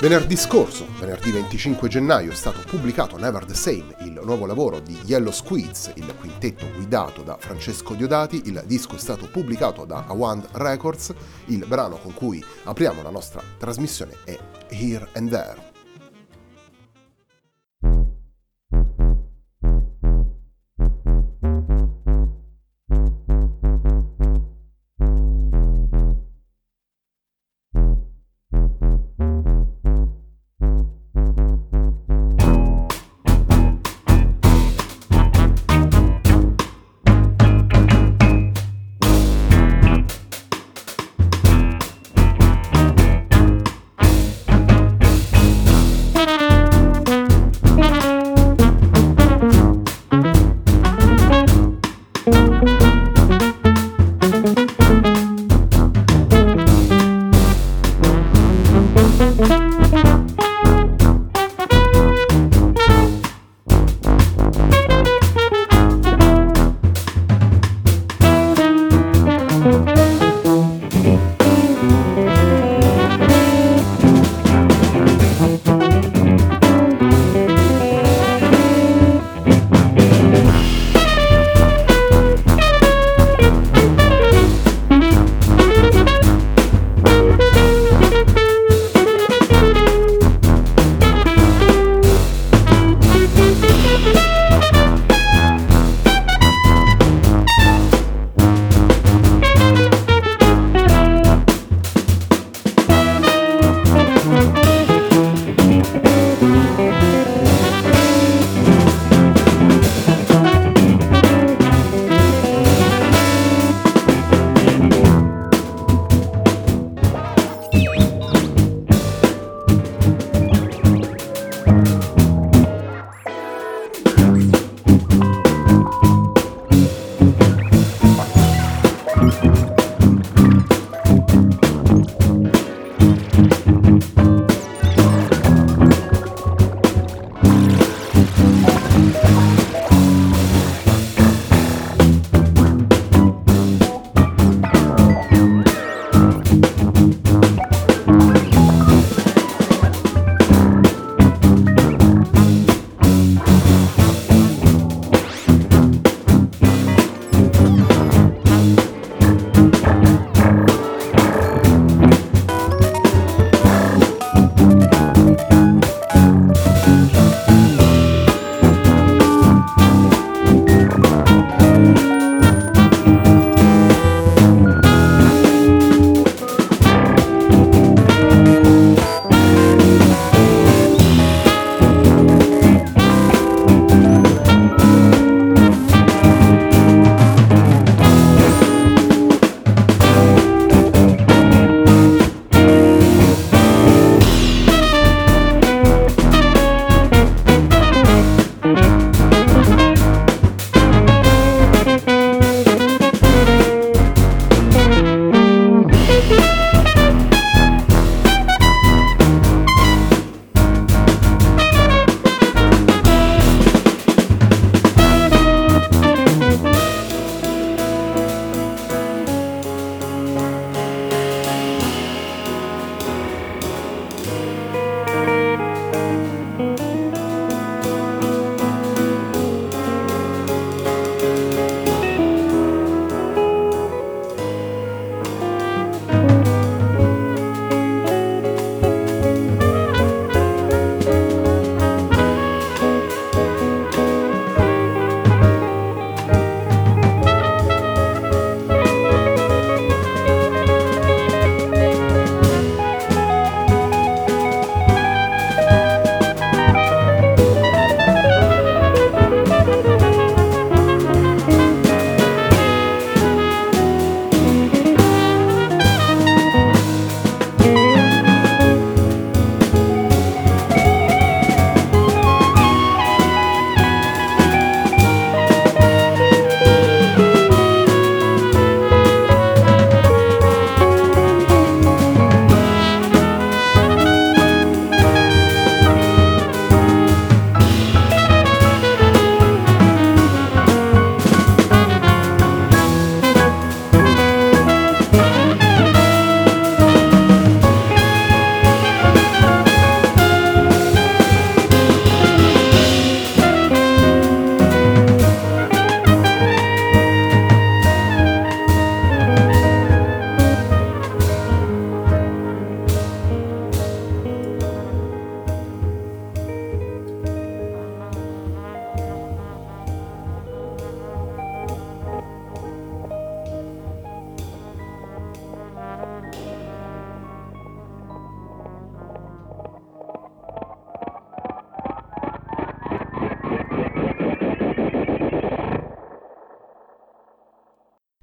Venerdì scorso, venerdì 25 gennaio, è stato pubblicato Never the Same, il nuovo lavoro di Yellow Squids, il quintetto guidato da Francesco Diodati. Il disco è stato pubblicato da Awand Records. Il brano con cui apriamo la nostra trasmissione è Here and There.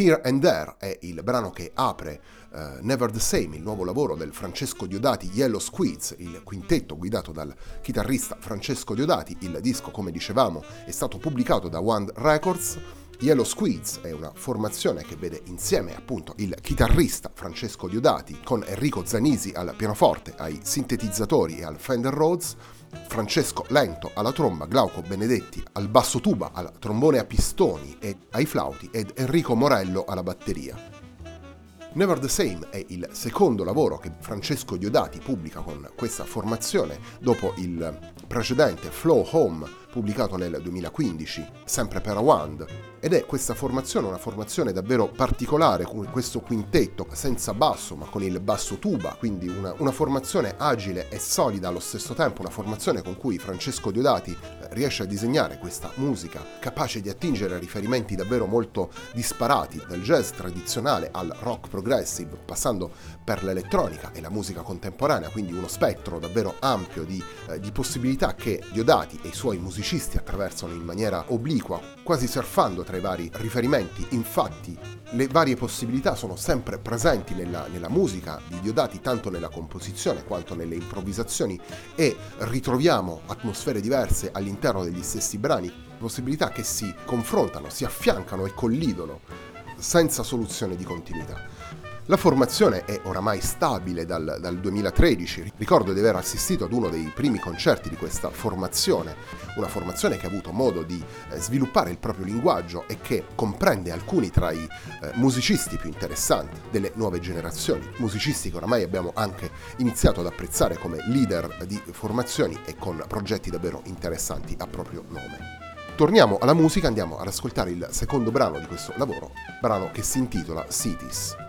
Here and There è il brano che apre uh, Never the Same, il nuovo lavoro del Francesco Diodati Yellow Squids, il quintetto guidato dal chitarrista Francesco Diodati. Il disco, come dicevamo, è stato pubblicato da One Records. Yellow Squids è una formazione che vede insieme appunto il chitarrista Francesco Diodati con Enrico Zanisi al pianoforte, ai sintetizzatori e al Fender Rhodes, Francesco Lento alla tromba, Glauco Benedetti al basso tuba, al trombone a pistoni e ai flauti ed Enrico Morello alla batteria. Never the Same è il secondo lavoro che Francesco Diodati pubblica con questa formazione dopo il precedente Flow Home pubblicato nel 2015, sempre per Awand, ed è questa formazione una formazione davvero particolare, con questo quintetto senza basso ma con il basso tuba, quindi una, una formazione agile e solida allo stesso tempo, una formazione con cui Francesco Diodati riesce a disegnare questa musica capace di attingere a riferimenti davvero molto disparati, dal jazz tradizionale al rock progressive, passando per l'elettronica e la musica contemporanea, quindi uno spettro davvero ampio di, eh, di possibilità che Diodati e i suoi musicisti attraversano in maniera obliqua, quasi surfando tra i vari riferimenti. Infatti, le varie possibilità sono sempre presenti nella, nella musica di Diodati, tanto nella composizione quanto nelle improvvisazioni, e ritroviamo atmosfere diverse all'interno degli stessi brani, possibilità che si confrontano, si affiancano e collidono senza soluzione di continuità. La formazione è oramai stabile dal, dal, 2013, ricordo di aver assistito ad uno dei primi concerti di questa formazione, una formazione che ha avuto modo di eh, sviluppare il proprio linguaggio e che comprende alcuni tra i eh, musicisti più interessanti delle nuove generazioni, musicisti che oramai abbiamo anche iniziato ad apprezzare come leader di formazioni e con progetti davvero interessanti a proprio nome. Torniamo alla musica, andiamo ad ascoltare il secondo brano di questo lavoro, brano che si intitola Cities.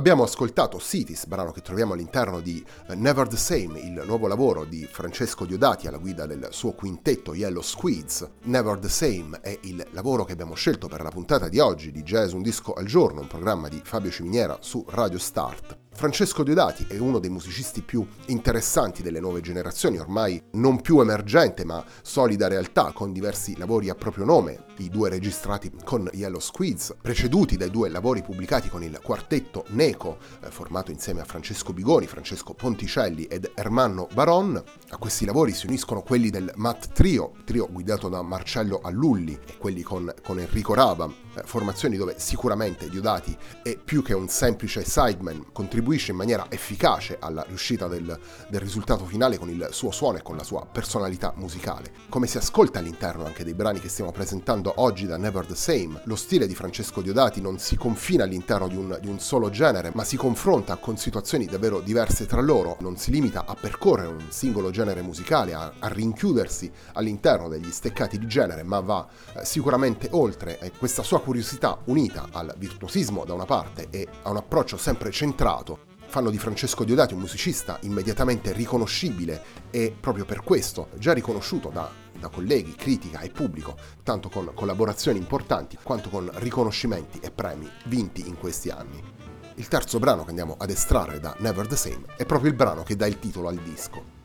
Abbiamo ascoltato Cities, brano che troviamo all'interno di eh, Never the Same, il nuovo lavoro di Francesco Diodati alla guida del suo quintetto Yellow Squids. Never the Same è il lavoro che abbiamo scelto per la puntata di oggi di Jazz Un Disco al Giorno, un programma di Fabio Ciminiera su Radio Start. Francesco Diodati è uno dei musicisti più interessanti delle nuove generazioni, ormai non più emergente ma solida realtà, con diversi lavori a proprio nome, i due registrati con Yellow Squids, preceduti dai due lavori pubblicati con il quartetto Neco, eh, formato insieme a Francesco Bigoni, Francesco Ponticelli ed Ermanno Baron. A questi lavori si uniscono quelli del Matt Trio, trio guidato da Marcello Allulli e quelli con, con Enrico Raba, formazioni dove sicuramente Diodati è più che un semplice sideman, contribuisce contribuisce in maniera efficace alla riuscita del, del risultato finale con il suo suono e con la sua personalità musicale. Come si ascolta all'interno anche dei brani che stiamo presentando oggi da Never the Same, lo stile di Francesco Diodati non si confina all'interno di un, di un solo genere, ma si confronta con situazioni davvero diverse tra loro, non si limita a percorrere un singolo genere musicale, a, a rinchiudersi all'interno degli steccati di genere, ma va eh, sicuramente oltre e questa sua curiosità unita al virtuosismo da una parte e a un approccio sempre centrato fanno di Francesco Diodati un musicista immediatamente riconoscibile e proprio per questo già riconosciuto da, da colleghi, critica e pubblico, tanto con collaborazioni importanti quanto con riconoscimenti e premi vinti in questi anni. Il terzo brano che andiamo ad estrarre da Never the Same è proprio il brano che dà il titolo al disco.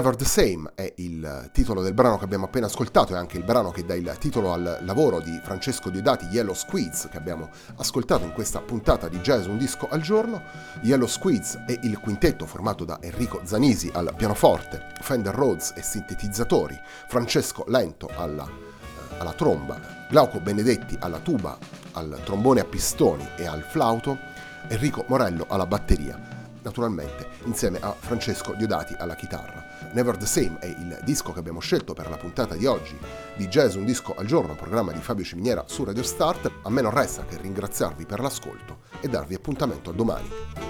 Never the Same è il titolo del brano che abbiamo appena ascoltato, è anche il brano che dà il titolo al lavoro di Francesco Diodati, Yellow Squids, che abbiamo ascoltato in questa puntata di Jazz Un Disco al Giorno. Yellow Squids è il quintetto formato da Enrico Zanisi al pianoforte, Fender Rhodes e sintetizzatori, Francesco Lento alla, eh, alla tromba, Glauco Benedetti alla tuba, al trombone a pistoni e al flauto, Enrico Morello alla batteria naturalmente insieme a Francesco Diodati alla chitarra. Never the Same è il disco che abbiamo scelto per la puntata di oggi di Jazz Un Disco al Giorno, programma di Fabio Ciminiera su Radio Start. A me non resta che ringraziarvi per l'ascolto e darvi appuntamento a domani.